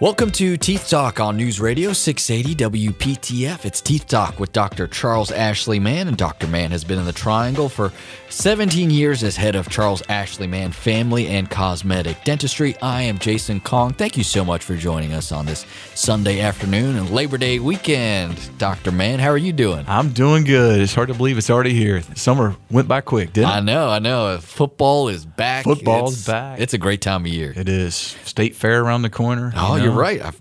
Welcome to Teeth Talk on News Radio 680 WPTF. It's Teeth Talk with Dr. Charles Ashley Mann, and Dr. Mann has been in the Triangle for 17 years as head of Charles Ashley Mann Family and Cosmetic Dentistry. I am Jason Kong. Thank you so much for joining us on this Sunday afternoon and Labor Day weekend. Dr. Mann, how are you doing? I'm doing good. It's hard to believe it's already here. Summer went by quick, didn't it? I know, I know. Football is back. Football's It's- back. It's a great time of year. It is state fair around the corner. Oh, you you're right. I've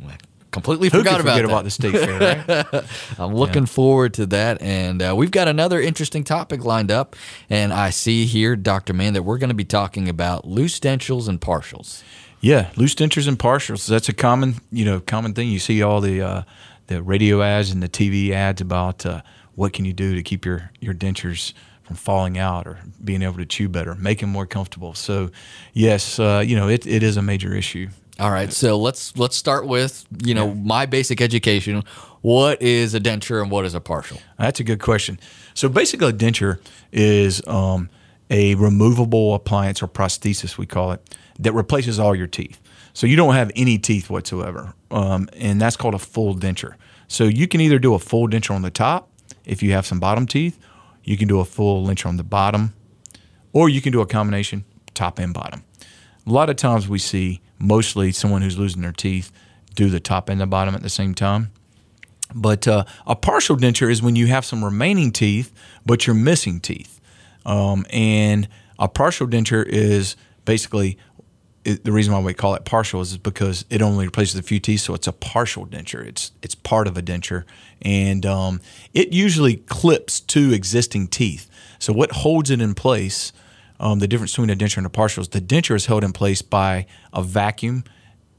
completely Who forgot about forget that. about the state fair? Right? I'm looking forward to that. And uh, we've got another interesting topic lined up. And I see here, Dr. Mann, that we're going to be talking about loose dentures and partials. yeah, loose dentures and partials. That's a common, you know, common thing. You see all the uh, the radio ads and the TV ads about uh, what can you do to keep your your dentures from falling out or being able to chew better, make them more comfortable. So, yes, uh, you know, it, it is a major issue. All right, so let's let's start with you know my basic education. What is a denture and what is a partial? That's a good question. So basically, a denture is um, a removable appliance or prosthesis, we call it, that replaces all your teeth. So you don't have any teeth whatsoever, um, and that's called a full denture. So you can either do a full denture on the top if you have some bottom teeth, you can do a full denture on the bottom, or you can do a combination top and bottom. A lot of times we see mostly someone who's losing their teeth do the top and the bottom at the same time. But uh, a partial denture is when you have some remaining teeth, but you're missing teeth. Um, and a partial denture is basically it, the reason why we call it partial is because it only replaces a few teeth, so it's a partial denture. It's it's part of a denture, and um, it usually clips two existing teeth. So what holds it in place? Um, the difference between a denture and a partial is the denture is held in place by a vacuum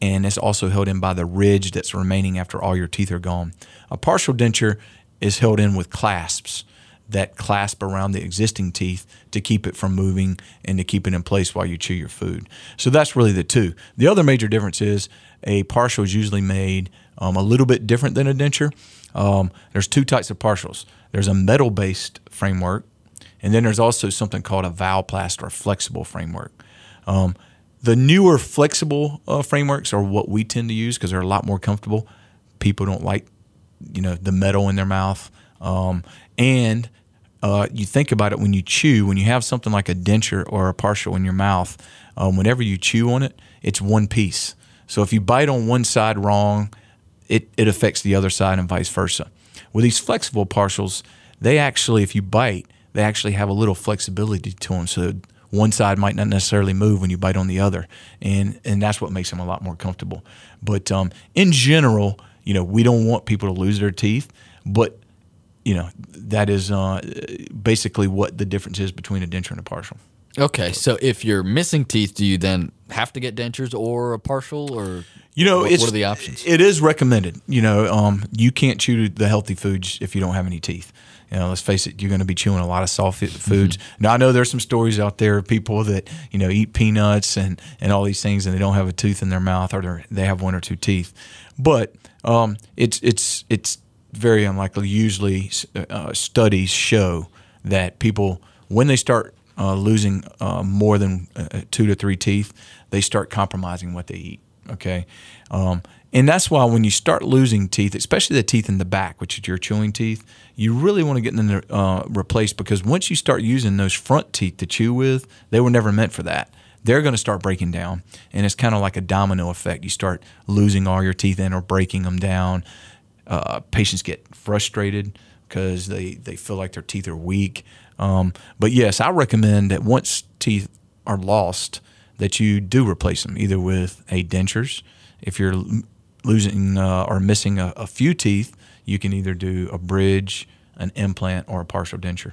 and it's also held in by the ridge that's remaining after all your teeth are gone. A partial denture is held in with clasps that clasp around the existing teeth to keep it from moving and to keep it in place while you chew your food. So that's really the two. The other major difference is a partial is usually made um, a little bit different than a denture. Um, there's two types of partials. There's a metal-based framework, and then there's also something called a Valplast or flexible framework. Um, the newer flexible uh, frameworks are what we tend to use because they're a lot more comfortable. People don't like, you know, the metal in their mouth. Um, and uh, you think about it when you chew, when you have something like a denture or a partial in your mouth, um, whenever you chew on it, it's one piece. So if you bite on one side wrong, it, it affects the other side and vice versa. With these flexible partials, they actually, if you bite, they actually have a little flexibility to them. So one side might not necessarily move when you bite on the other, and and that's what makes them a lot more comfortable. But um, in general, you know, we don't want people to lose their teeth, but you know that is uh, basically what the difference is between a denture and a partial. Okay, so if you're missing teeth, do you then have to get dentures or a partial, or You know, what, what are the options? It is recommended. You know, um, you can't chew the healthy foods if you don't have any teeth. You know, let's face it, you're going to be chewing a lot of soft foods. Mm-hmm. Now, I know there's some stories out there of people that you know eat peanuts and and all these things, and they don't have a tooth in their mouth, or they're- have one or two teeth. But um, it's it's it's very unlikely. Usually, uh, studies show that people when they start uh, losing uh, more than uh, two to three teeth, they start compromising what they eat. Okay. Um, and that's why when you start losing teeth, especially the teeth in the back, which is your chewing teeth, you really want to get them uh, replaced because once you start using those front teeth to chew with, they were never meant for that. They're going to start breaking down. And it's kind of like a domino effect. You start losing all your teeth in or breaking them down. Uh, patients get frustrated because they, they feel like their teeth are weak. Um, but yes, I recommend that once teeth are lost, that you do replace them either with a dentures. If you're losing uh, or missing a, a few teeth, you can either do a bridge, an implant, or a partial denture.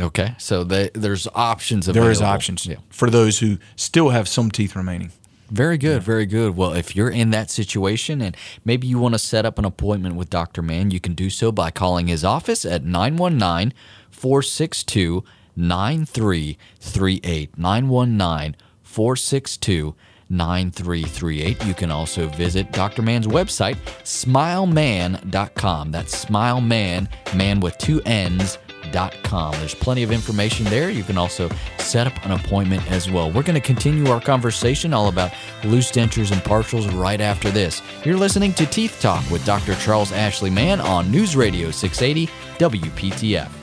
Okay, so they, there's options available. There is options Yeah. for those who still have some teeth remaining. Very good, very good. Well, if you're in that situation and maybe you want to set up an appointment with Dr. Mann, you can do so by calling his office at 919 462 9338. 919 462 9338. You can also visit Dr. Mann's website, smilemann.com. That's smilemann, man with two N's, toothtalk.com. There's plenty of information there. You can also set up an appointment as well. We're going to continue our conversation all about loose dentures and partials right after this. You're listening to Teeth Talk with Dr. Charles Ashley Mann on News Radio 680 WPTF.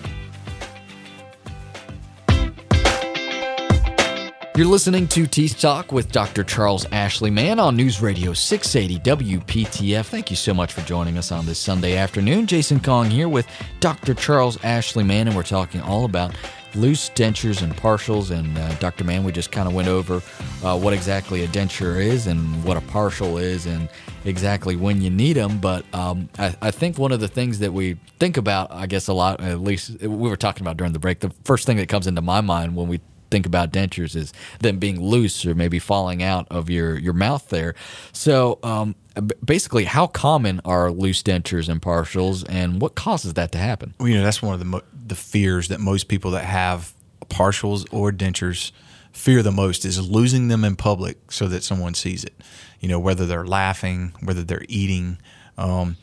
You're listening to Teeth Talk with Dr. Charles Ashley Mann on News Radio 680 WPTF. Thank you so much for joining us on this Sunday afternoon. Jason Kong here with Dr. Charles Ashley Mann, and we're talking all about loose dentures and partials. And uh, Dr. Mann, we just kind of went over uh, what exactly a denture is and what a partial is and exactly when you need them. But um, I, I, think one of the things that we think about, I guess a lot, at least we were talking about during the break, the first thing that comes into my mind when we think about dentures is them being loose or maybe falling out of your, your mouth there. So, um, basically, how common are loose dentures and partials, and what causes that to happen? Well, you know, that's one of the mo- the fears that most people that have partials or dentures fear the most is losing them in public so that someone sees it. You know, whether they're laughing, whether they're eating. Um,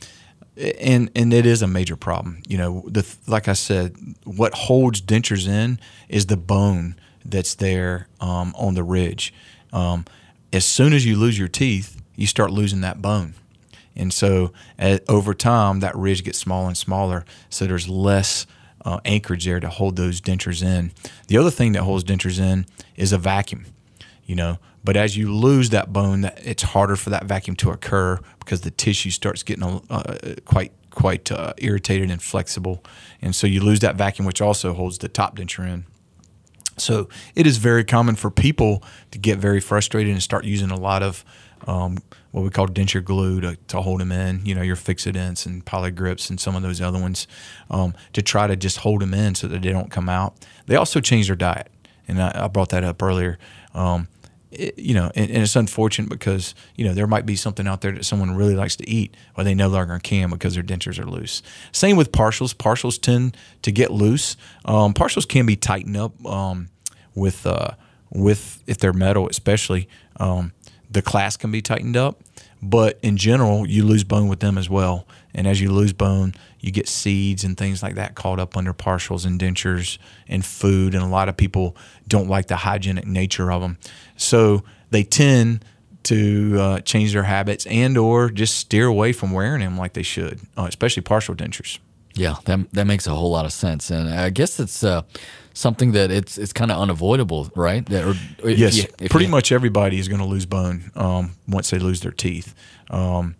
and and it is a major problem. You know, the like I said, what holds dentures in is the bone that's there um, on the ridge. Um, as soon as you lose your teeth, you start losing that bone. And so over time, that ridge gets smaller and smaller. So there's less uh, anchorage there to hold those dentures in. The other thing that holds dentures in is a vacuum, you know. But as you lose that bone, that it's harder for that vacuum to occur because the tissue starts getting uh, quite quite uh, irritated and flexible, and so you lose that vacuum, which also holds the top denture in. So it is very common for people to get very frustrated and start using a lot of um, what we call denture glue to, to hold them in, you know, your Fixodents and Poligrips and some of those other ones um, to try to just hold them in so that they don't come out. They also change their diet. And I, I brought that up earlier. Um, it, you know, and, and, it's unfortunate because you know there might be something out there that someone really likes to eat, or they no longer can because their dentures are loose. Same with partials. Partials tend to get loose. Um, partials can be tightened up um, with uh, with if they're metal, especially. Um, the clasp can be tightened up, but in general, you lose bone with them as well. And as you lose bone, you get seeds and things like that caught up under partials and dentures and food. And a lot of people don't like the hygienic nature of them. So they tend to uh, change their habits and or just steer away from wearing them like they should, uh, especially partial dentures. Yeah, that, that makes a whole lot of sense. And I guess it's uh, something that it's it's kind of unavoidable, right? That, or, yes, you, pretty you, much everybody is going to lose bone um, once they lose their teeth. Um,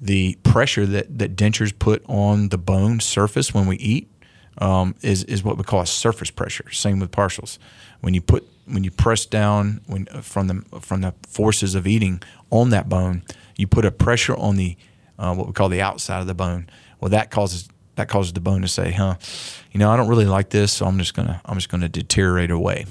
the pressure that, that dentures put on the bone surface when we eat um, is is what we call a surface pressure. Same with partials. When you put when you press down when from the from the forces of eating on that bone, you put a pressure on the uh, what we call the outside of the bone. Well, that causes that causes the bone to say, "Huh, you know, I don't really like this, so I'm just gonna I'm just gonna deteriorate away."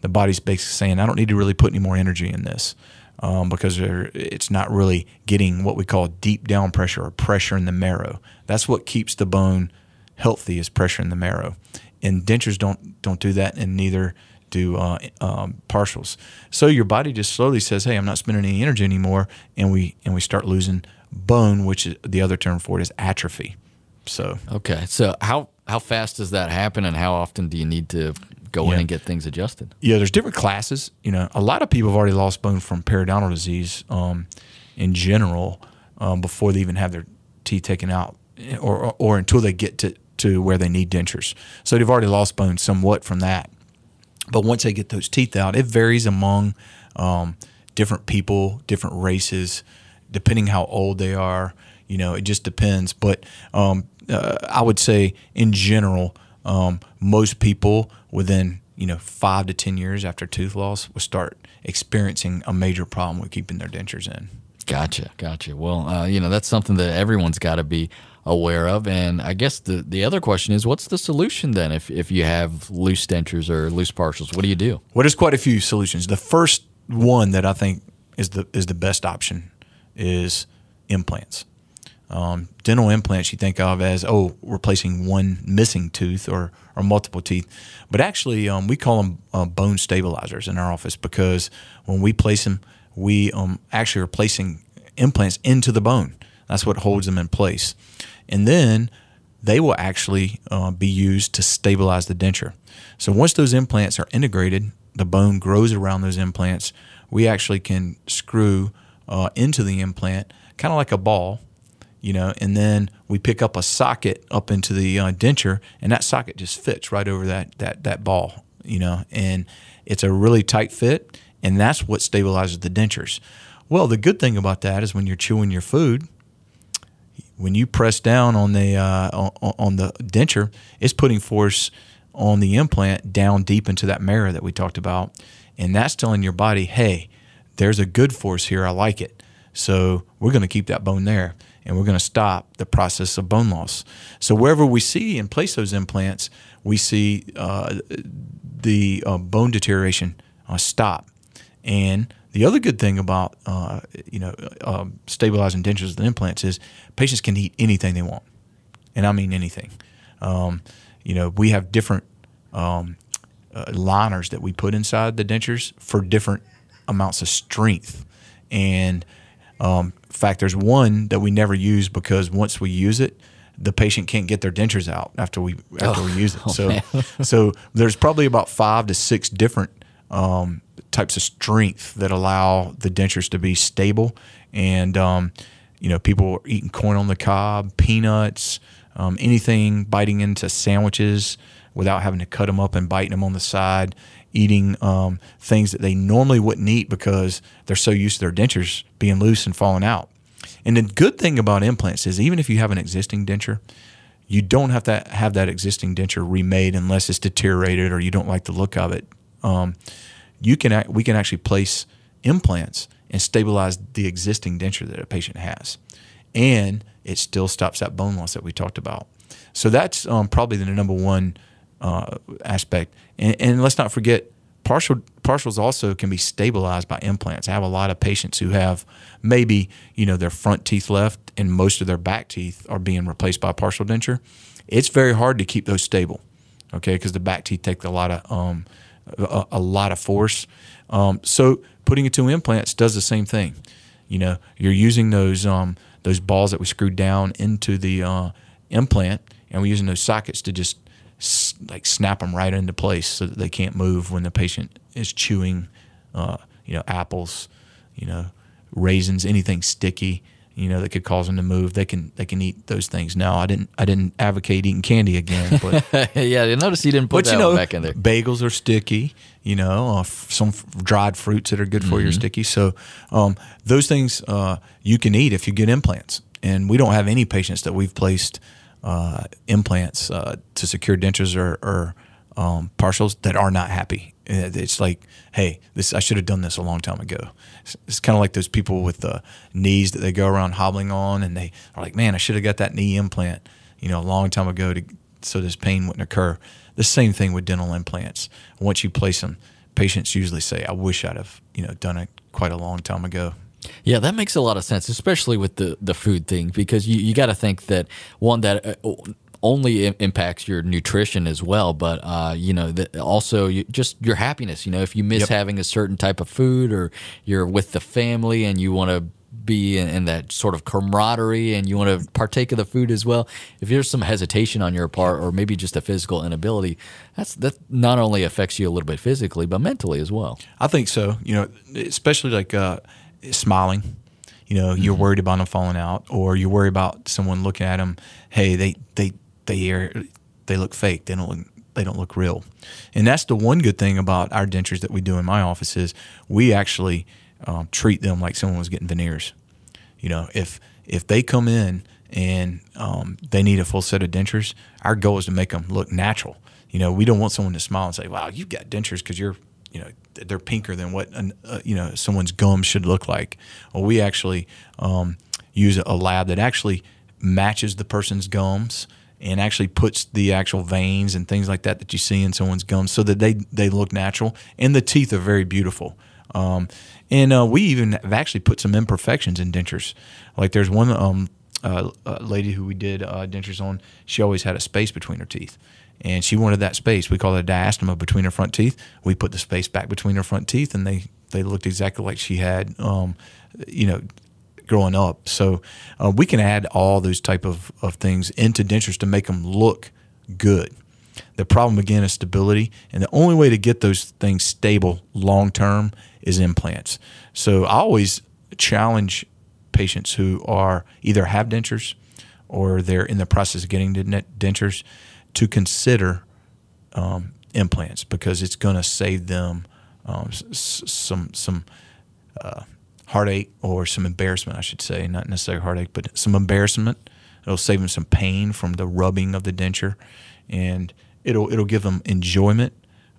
The body's basically saying, "I don't need to really put any more energy in this." um, because it's not really getting what we call deep down pressure or pressure in the marrow. That's what keeps the bone healthy is pressure in the marrow. And dentures don't don't do that, and neither do uh, um, partials. So your body just slowly says, "Hey, I'm not spending any energy anymore," and we and we start losing bone, which is the other term for it is atrophy. So okay, so how how fast does that happen, and how often do you need to go yeah. in and get things adjusted. Yeah, there's different classes. You know, a lot of people have already lost bone from periodontal disease um, in general um, before they even have their teeth taken out, or, or, or until they get to to where they need dentures. So they've already lost bone somewhat from that. But once they get those teeth out, it varies among um, different people, different races, depending how old they are. You know, it just depends. But um, uh, I would say, in general, um, most people within you know five to ten years after tooth loss will start experiencing a major problem with keeping their dentures in. Gotcha, gotcha. Well, uh, you know that's something that everyone's got to be aware of, and I guess the the other question is, what's the solution then if if you have loose dentures or loose partials? What do you do? Well, there's quite a few solutions. The first one that I think is the is the best option is implants. Um, dental implants you think of as oh replacing one missing tooth or or multiple teeth, but actually um, we call them uh, bone stabilizers in our office because when we place them, we um, actually are placing implants into the bone. That's what holds them in place, and then they will actually uh, be used to stabilize the denture. So once those implants are integrated, the bone grows around those implants. We actually can screw uh, into the implant, kind of like a ball, you know, and then we pick up a socket up into the uh, denture, and that socket just fits right over that that that ball, you know, and it's a really tight fit, and that's what stabilizes the dentures. Well, the good thing about that is when you're chewing your food, when you press down on the uh, on, on the denture, it's putting force on the implant down deep into that marrow that we talked about, and that's telling your body, hey, there's a good force here. I like it. So we're going to keep that bone there and we're going to stop the process of bone loss. So wherever we see and place those implants, we see uh, the uh, bone deterioration uh, stop. And the other good thing about uh, you know um, stabilizing dentures and implants is patients can eat anything they want, and I mean anything. Um, you know, we have different um, uh, liners that we put inside the dentures for different amounts of strength. And um, in fact, there's one that we never use because once we use it, the patient can't get their dentures out after we after oh, we use it. Oh, so so there's probably about five to six different um, types of strength that allow the dentures to be stable. And um, you know, people are eating corn on the cob, peanuts, um, anything biting into sandwiches without having to cut them up and biting them on the side eating um, things that they normally wouldn't eat because they're so used to their dentures being loose and falling out. And the good thing about implants is even if you have an existing denture, you don't have to have that existing denture remade unless it's deteriorated or you don't like the look of it. Um, you can we can actually place implants and stabilize the existing denture that a patient has, and it still stops that bone loss that we talked about. So that's um, probably the number one uh, aspect. And, and, let's not forget, partial partials also can be stabilized by implants. I have a lot of patients who have maybe you know their front teeth left and most of their back teeth are being replaced by a partial denture. It's very hard to keep those stable, okay, because the back teeth take a lot of um, a, a, lot of force. Um, so putting it to implants does the same thing. You know, you're using those um, those balls that we screwed down into the uh, implant, and we're using those sockets to just like snap them right into place so that they can't move when the patient is chewing, uh, you know, apples, you know, raisins, anything sticky, you know, that could cause them to move. They can they can eat those things. Now, I didn't I didn't advocate eating candy again, but yeah, you notice you didn't put but, that you know, back in there. Bagels are sticky, you know, uh, some dried fruits that are good for mm-hmm. you are sticky. So um, those things uh, you can eat if you get implants. And we don't have any patients that we've placed uh, implants uh, to secure dentures or, or um, partials that are not happy. It's like, hey, this I should have done this a long time ago. It's, it's kind of like those people with the knees that they go around hobbling on, and they are like, man, I should have got that knee implant, you know, a long time ago to so this pain wouldn't occur. The same thing with dental implants. Once you place them, patients usually say, I wish I'd have, you know, done it quite a long time ago. Yeah, that makes a lot of sense, especially with the the food thing, because you, you got to think that one that uh, only impacts your nutrition as well, but uh, you know that also you, just your happiness. You know, if you miss yep. having a certain type of food, or you're with the family and you want to be in, in, that sort of camaraderie and you want to partake of the food as well. If there's some hesitation on your part, or maybe just a physical inability, that's that not only affects you a little bit physically, but mentally as well. I think so. You know, especially like. Uh, smiling. You know, mm-hmm. you're worried about them falling out, or you're worried about someone looking at them. Hey, they they they are, they look fake. They don't look they don't look real. And that's the one good thing about our dentures that we do in my office is we actually um, treat them like someone was getting veneers. You know, if if they come in and um, they need a full set of dentures, our goal is to make them look natural. You know, we don't want someone to smile and say, "Wow, you've got dentures because you're you know they're pinker than what uh, you know someone's gum should look like. Well, we actually um, use a lab that actually matches the person's gums and actually puts the actual veins and things like that that you see in someone's gums so that they they look natural and the teeth are very beautiful. Um, and uh, we even have actually put some imperfections in dentures. Like there's one um, uh, lady who we did uh, dentures on. She always had a space between her teeth, and she wanted that space. We call it a diastema between her front teeth. We put the space back between her front teeth, and they they looked exactly like she had, um, you know, growing up. So uh, we can add all those type of, of things into dentures to make them look good. The problem again is stability, and the only way to get those things stable long term is implants. So I always challenge patients who are either have dentures or they're in the process of getting dentures to consider um, implants because it's going to save them um, some some uh, heartache or some embarrassment, I should say, not necessarily heartache, but some embarrassment. It'll save them some pain from the rubbing of the denture, and it'll it'll give them enjoyment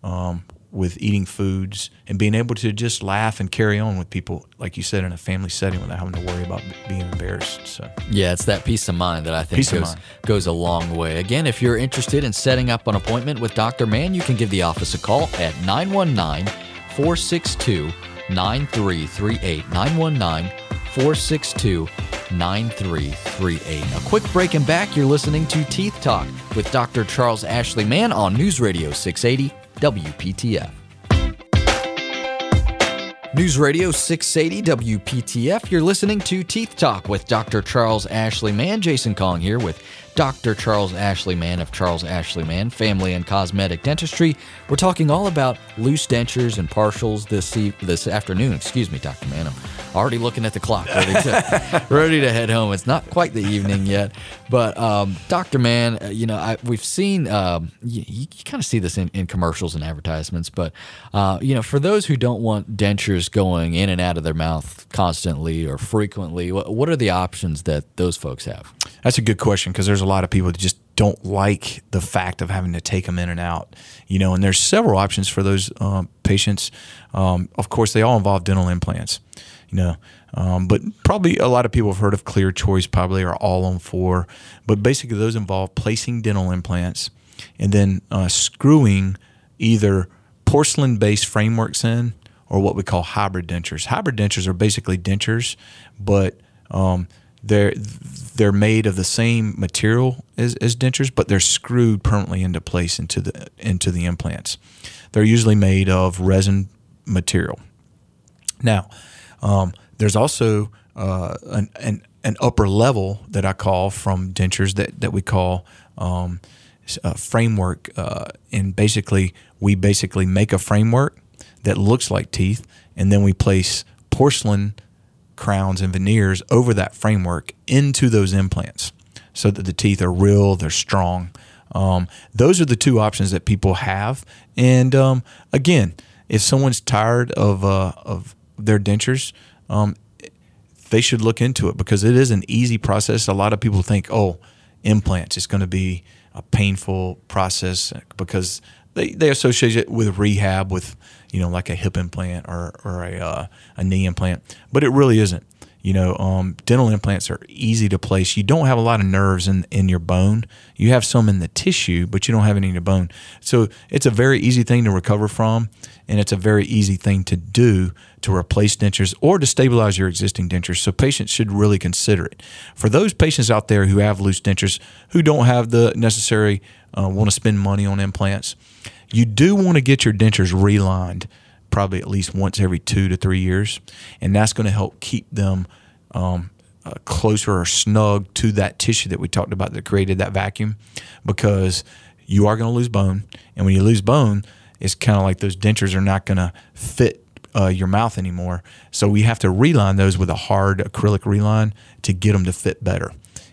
um, with eating foods and being able to just laugh and carry on with people, like you said, in a family setting without having to worry about being embarrassed. So yeah, it's that peace of mind that I think goes goes a long way. Again, if you're interested in setting up an appointment with Dr. Mann, you can give the office a call at 919 462 9338. 919 462 9338. A quick break and back. You're listening to Teeth Talk with Dr. Charles Ashley Mann on News Radio 680 WPTF. News Radio 680 WPTF. You're listening to Teeth Talk with Dr. Charles Ashley Mann. Jason Kong here with Dr. Charles Ashley Mann of Charles Ashley Mann Family and Cosmetic Dentistry. We're talking all about loose dentures and partials this e- this afternoon. Excuse me, Dr. Mann. I'm already looking at the clock, ready to ready to head home. It's not quite the evening yet, but um, Dr. Mann, uh, you know, I, we've seen um, you, you kind of see this in, in, commercials and advertisements, but uh, you know, for those who don't want dentures going in and out of their mouth constantly or frequently, what, what are the options that those folks have? That's a good question because there's a lot of people that just don't like the fact of having to take them in and out. You know, and there's several options for those um, patients. Um, of course, they all involve dental implants. You know, um, but probably a lot of people have heard of Clear Choice, probably are all on four. But basically, those involve placing dental implants and then uh, screwing either porcelain-based frameworks in or what we call hybrid dentures. Hybrid dentures are basically dentures, but um, they're they're made of the same material as, as dentures, but they're screwed permanently into place into the into the implants. They're usually made of resin material. Now, um, there's also uh, an, an, an upper level that I call from dentures that that we call um, framework, uh, and basically we basically make a framework that looks like teeth, and then we place porcelain crowns and veneers over that framework into those implants so that the teeth are real, they're strong. Um, those are the two options that people have. And um, again, if someone's tired of, uh, of their dentures, um, they should look into it because it is an easy process. A lot of people think, oh, implants, it's going to be a painful process because they, they associate it with rehab, with you know like a hip implant or or a uh, a knee implant, but it really isn't. You know, um, dental implants are easy to place. You don't have a lot of nerves in in your bone. You have some in the tissue, but you don't have any in your bone. So it's a very easy thing to recover from, and it's a very easy thing to do to replace dentures or to stabilize your existing dentures. So patients should really consider it. For those patients out there who have loose dentures, who don't have the necessary uh, want to spend money on implants, you do want to get your dentures relined probably at least once every two to three years, and that's going to help keep them um, uh, closer or snug to that tissue that we talked about that created that vacuum because you are going to lose bone. And when you lose bone, it's kind of like those dentures are not going to fit uh, your mouth anymore. So we have to reline those with a hard acrylic reline to get them to fit better.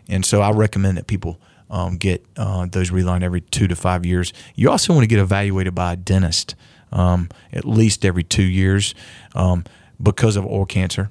And so I recommend that people um, get uh, those relined every two to five years. You also want to get evaluated by a dentist um, at least every two years um, because of oral cancer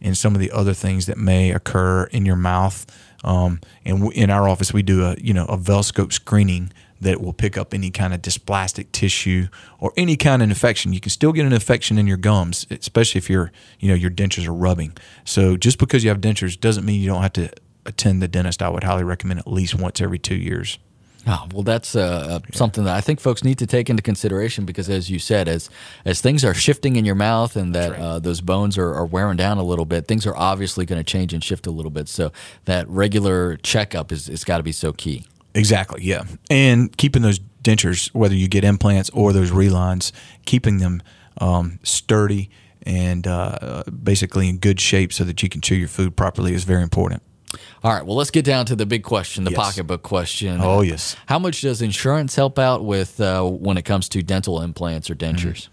and some of the other things that may occur in your mouth. Um, and in our office, we do a you know a Velscope screening that will pick up any kind of dysplastic tissue or any kind of infection. You can still get an infection in your gums, especially if your you know your dentures are rubbing. So just because you have dentures doesn't mean you don't have to attend the dentist. I would highly recommend at least once every two years. Oh, well, that's uh, something that I think folks need to take into consideration because, as you said, as as things are shifting in your mouth and that right. uh, those bones are, are, wearing down a little bit, things are obviously going to change and shift a little bit. So that regular checkup is, is got to be so key. Exactly, yeah. And keeping those dentures, whether you get implants or those relines, keeping them um, sturdy and uh, basically in good shape so that you can chew your food properly is very important. All right, well, let's get down to the big question, the Yes. pocketbook question. Oh, yes. How much does insurance help out with uh, when it comes to dental implants or dentures?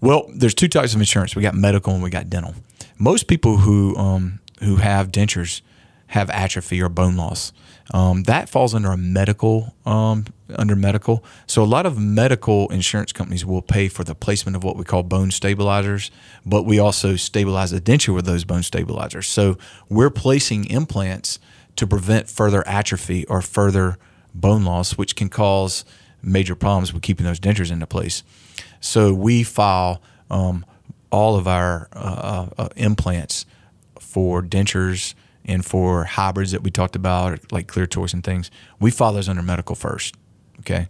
Well, there's two types of insurance. We got medical and we got dental. Most people who um, who have dentures have atrophy or bone loss. Um, that falls under a medical um, under medical. So a lot of medical insurance companies will pay for the placement of what we call bone stabilizers, but we also stabilize the denture with those bone stabilizers. So we're placing implants to prevent further atrophy or further bone loss, which can cause major problems with keeping those dentures into place. So we file um, all of our uh, uh, implants for dentures and for hybrids that we talked about, like clear choice and things. We file those under medical first. Okay,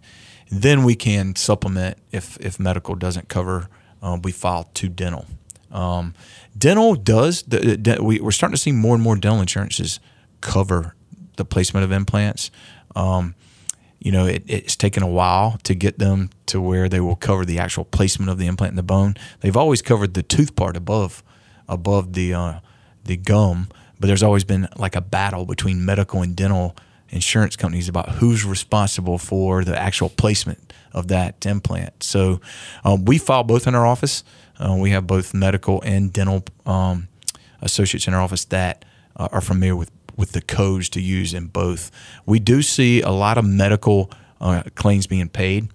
then we can supplement if if medical doesn't cover. Um, we file to dental. Um, dental does. The, the, we, we're starting to see more and more dental insurances cover the placement of implants. Um, you know, it, it's taken a while to get them to where they will cover the actual placement of the implant in the bone. They've always covered the tooth part above, above the uh, the gum, but there's always been like a battle between medical and dental insurance companies about who's responsible for the actual placement of that implant. So um, we file both in our office. Uh, we have both medical and dental um, associates in our office that uh, are familiar with with the codes to use in both. We do see a lot of medical uh, claims being paid.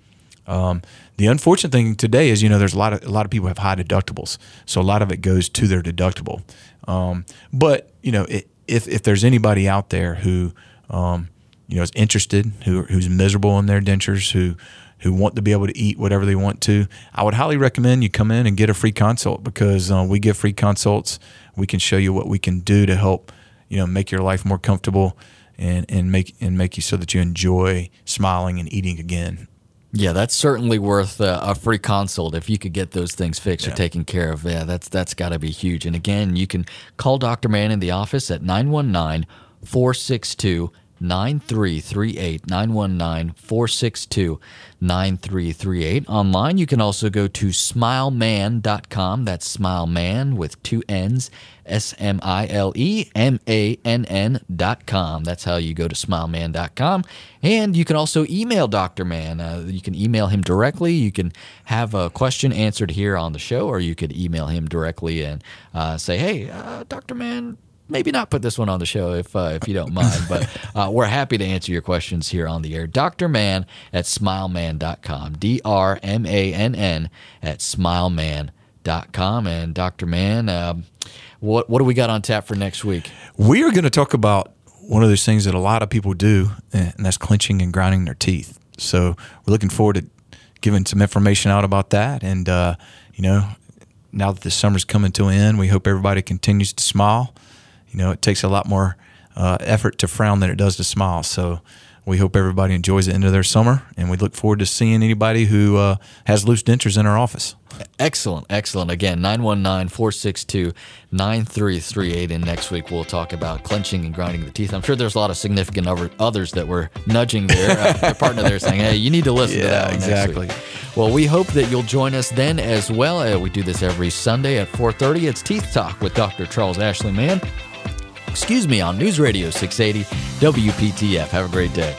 Um, the unfortunate thing today is, you know, there's a lot of a lot of people have high deductibles, so a lot of it goes to their deductible. Um, but you know, it, if if there's anybody out there who um, you know is interested, who who's miserable in their dentures, who who want to be able to eat whatever they want to, I would highly recommend you come in and get a free consult because uh, we give free consults. We can show you what we can do to help you know make your life more comfortable and and make and make you so that you enjoy smiling and eating again. Yeah, that's certainly worth uh, a free consult if you could get those things fixed or taken care of. Yeah, that's that's got to be huge. And again, you can call Dr. Mann in the office at 919 462 9338. 919 462 9338. Online, you can also go to smilemann.com. That's smilemann with two N's, S M I L E M A N N.com. That's how you go to smilemann.com. And you can also email Dr. Mann. Uh, you can email him directly. You can have a question answered here on the show, or you could email him directly and uh, say, hey, uh, Dr. Mann, maybe not put this one on the show if uh, if you don't mind, but uh, we're happy to answer your questions here on the air. Dr. Mann at smilemann.com. D R M A N N at smilemann.com. And Dr. Mann, um, what, what do we got on tap for next week? We are going to talk about one of those things that a lot of people do, and that's clenching and grinding their teeth. So we're looking forward to giving some information out about that. And, uh, you know, now that the summer's coming to an end, we hope everybody continues to smile. You know, it takes a lot more uh, effort to frown than it does to smile. So we hope everybody enjoys the end of their summer, and we look forward to seeing anybody who uh, has loose dentures in our office. Excellent, excellent. Again, 919 462 9338. And next week we'll talk about clenching and grinding the teeth. I'm sure there's a lot of significant others that were nudging their, uh, their partner there saying, hey, you need to listen to that exactly. Well, we hope that you'll join us then as well. Uh, we do this every Sunday at 4.30. It's Teeth Talk with Dr. Charles Ashley Mann. Excuse me, on News Radio 680 WPTF. Have a great day.